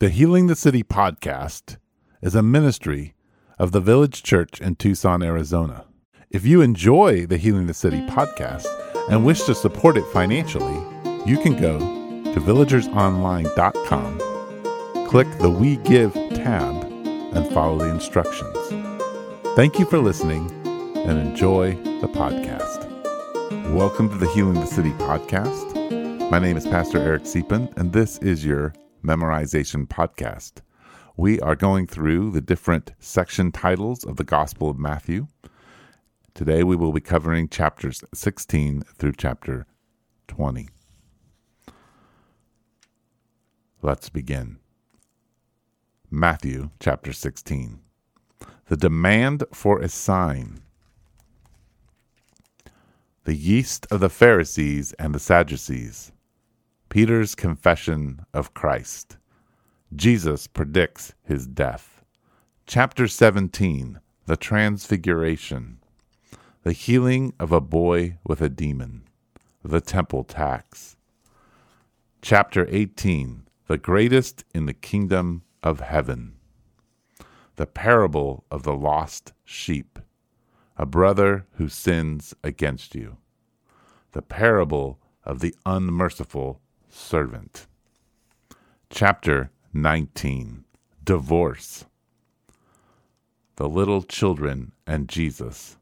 The Healing the City podcast is a ministry of the Village Church in Tucson, Arizona. If you enjoy the Healing the City podcast and wish to support it financially, you can go to villagersonline.com, click the We Give tab, and follow the instructions. Thank you for listening and enjoy the podcast. Welcome to the Healing the City podcast. My name is Pastor Eric Cepin, and this is your memorization podcast. We are going through the different section titles of the Gospel of Matthew. Today we will be covering chapters 16 through chapter 20. Let's begin. Matthew chapter 16. The demand for a sign. The yeast of the Pharisees and the Sadducees. Peter's confession of Christ. Jesus predicts his death. Chapter 17 The Transfiguration. The healing of a boy with a demon. The temple tax. Chapter 18 The greatest in the kingdom of heaven. The parable of the lost sheep. A brother who sins against you. The parable of the unmerciful servant. Chapter 19 Divorce. The little children and Jesus.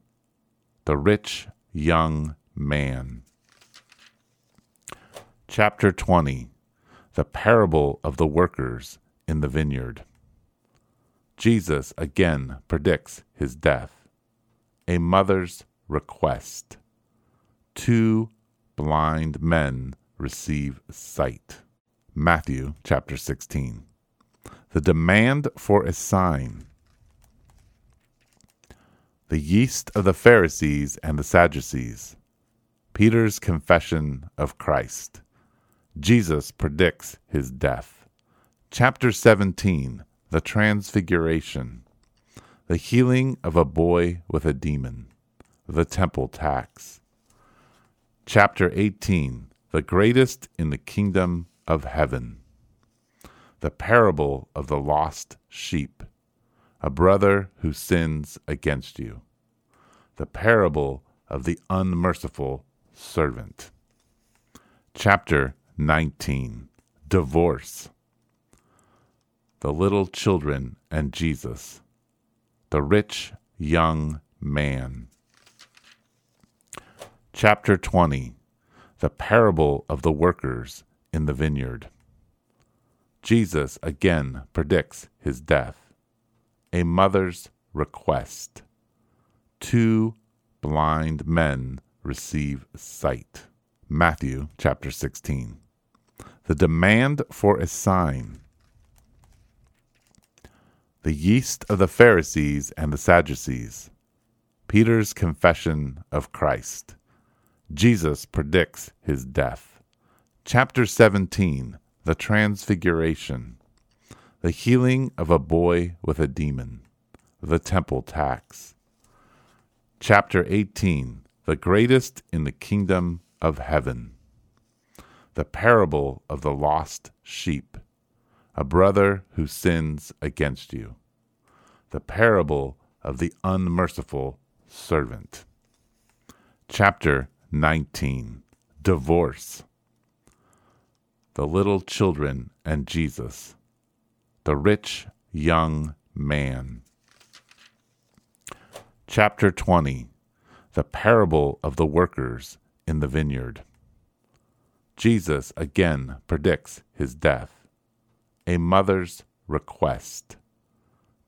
The rich young man. Chapter 20 The parable of the workers in the vineyard. Jesus again predicts his death. A mother's request. Two blind men receive sight. Matthew chapter 16. The demand for a sign. The yeast of the Pharisees and the Sadducees. Peter's confession of Christ. Jesus predicts his death. Chapter 17 The Transfiguration. The healing of a boy with a demon. The temple tax. Chapter 18 The greatest in the kingdom of heaven. The parable of the lost sheep. A brother who sins against you. The parable of the unmerciful servant. Chapter 19 Divorce. The little children and Jesus. The rich young man. Chapter 20 The parable of the workers in the vineyard. Jesus again predicts his death. A mother's request. Two blind men receive sight. Matthew chapter 16. The demand for a sign. The yeast of the Pharisees and the Sadducees. Peter's confession of Christ. Jesus predicts his death. Chapter 17 The Transfiguration. The healing of a boy with a demon. The temple tax. Chapter 18 The greatest in the kingdom of heaven. The parable of the lost sheep. A brother who sins against you. The parable of the unmerciful servant. Chapter 19 Divorce. The little children and Jesus. The rich young man. Chapter 20 The parable of the workers in the vineyard. Jesus again predicts his death. A mother's request.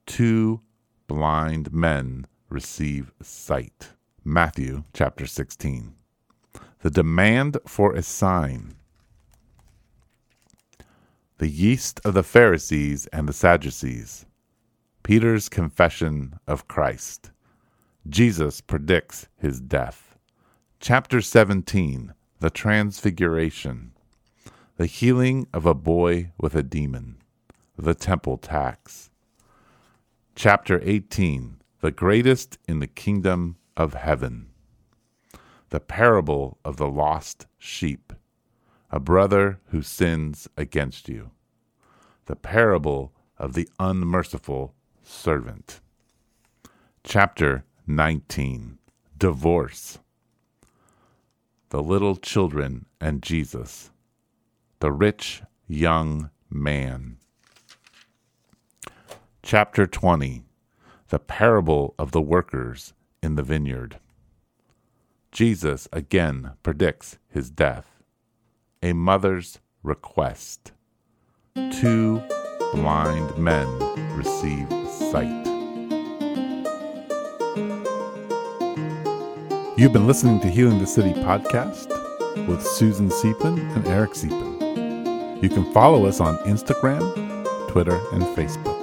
Two blind men receive sight. Matthew chapter 16. The demand for a sign. The yeast of the Pharisees and the Sadducees. Peter's confession of Christ. Jesus predicts his death. Chapter 17 The Transfiguration. The healing of a boy with a demon. The temple tax. Chapter 18 The greatest in the kingdom of heaven. The parable of the lost sheep. A brother who sins against you. the parable of the unmerciful servant. Chapter 19 Divorce. The little children and Jesus. The rich young man. Chapter 20 The parable of the workers in the vineyard. Jesus again predicts his death. A mother's request. Two blind men receive sight. You've been listening to Healing the City podcast with Susan Cepin and Eric Cepin. You can follow us on Instagram, Twitter, and Facebook.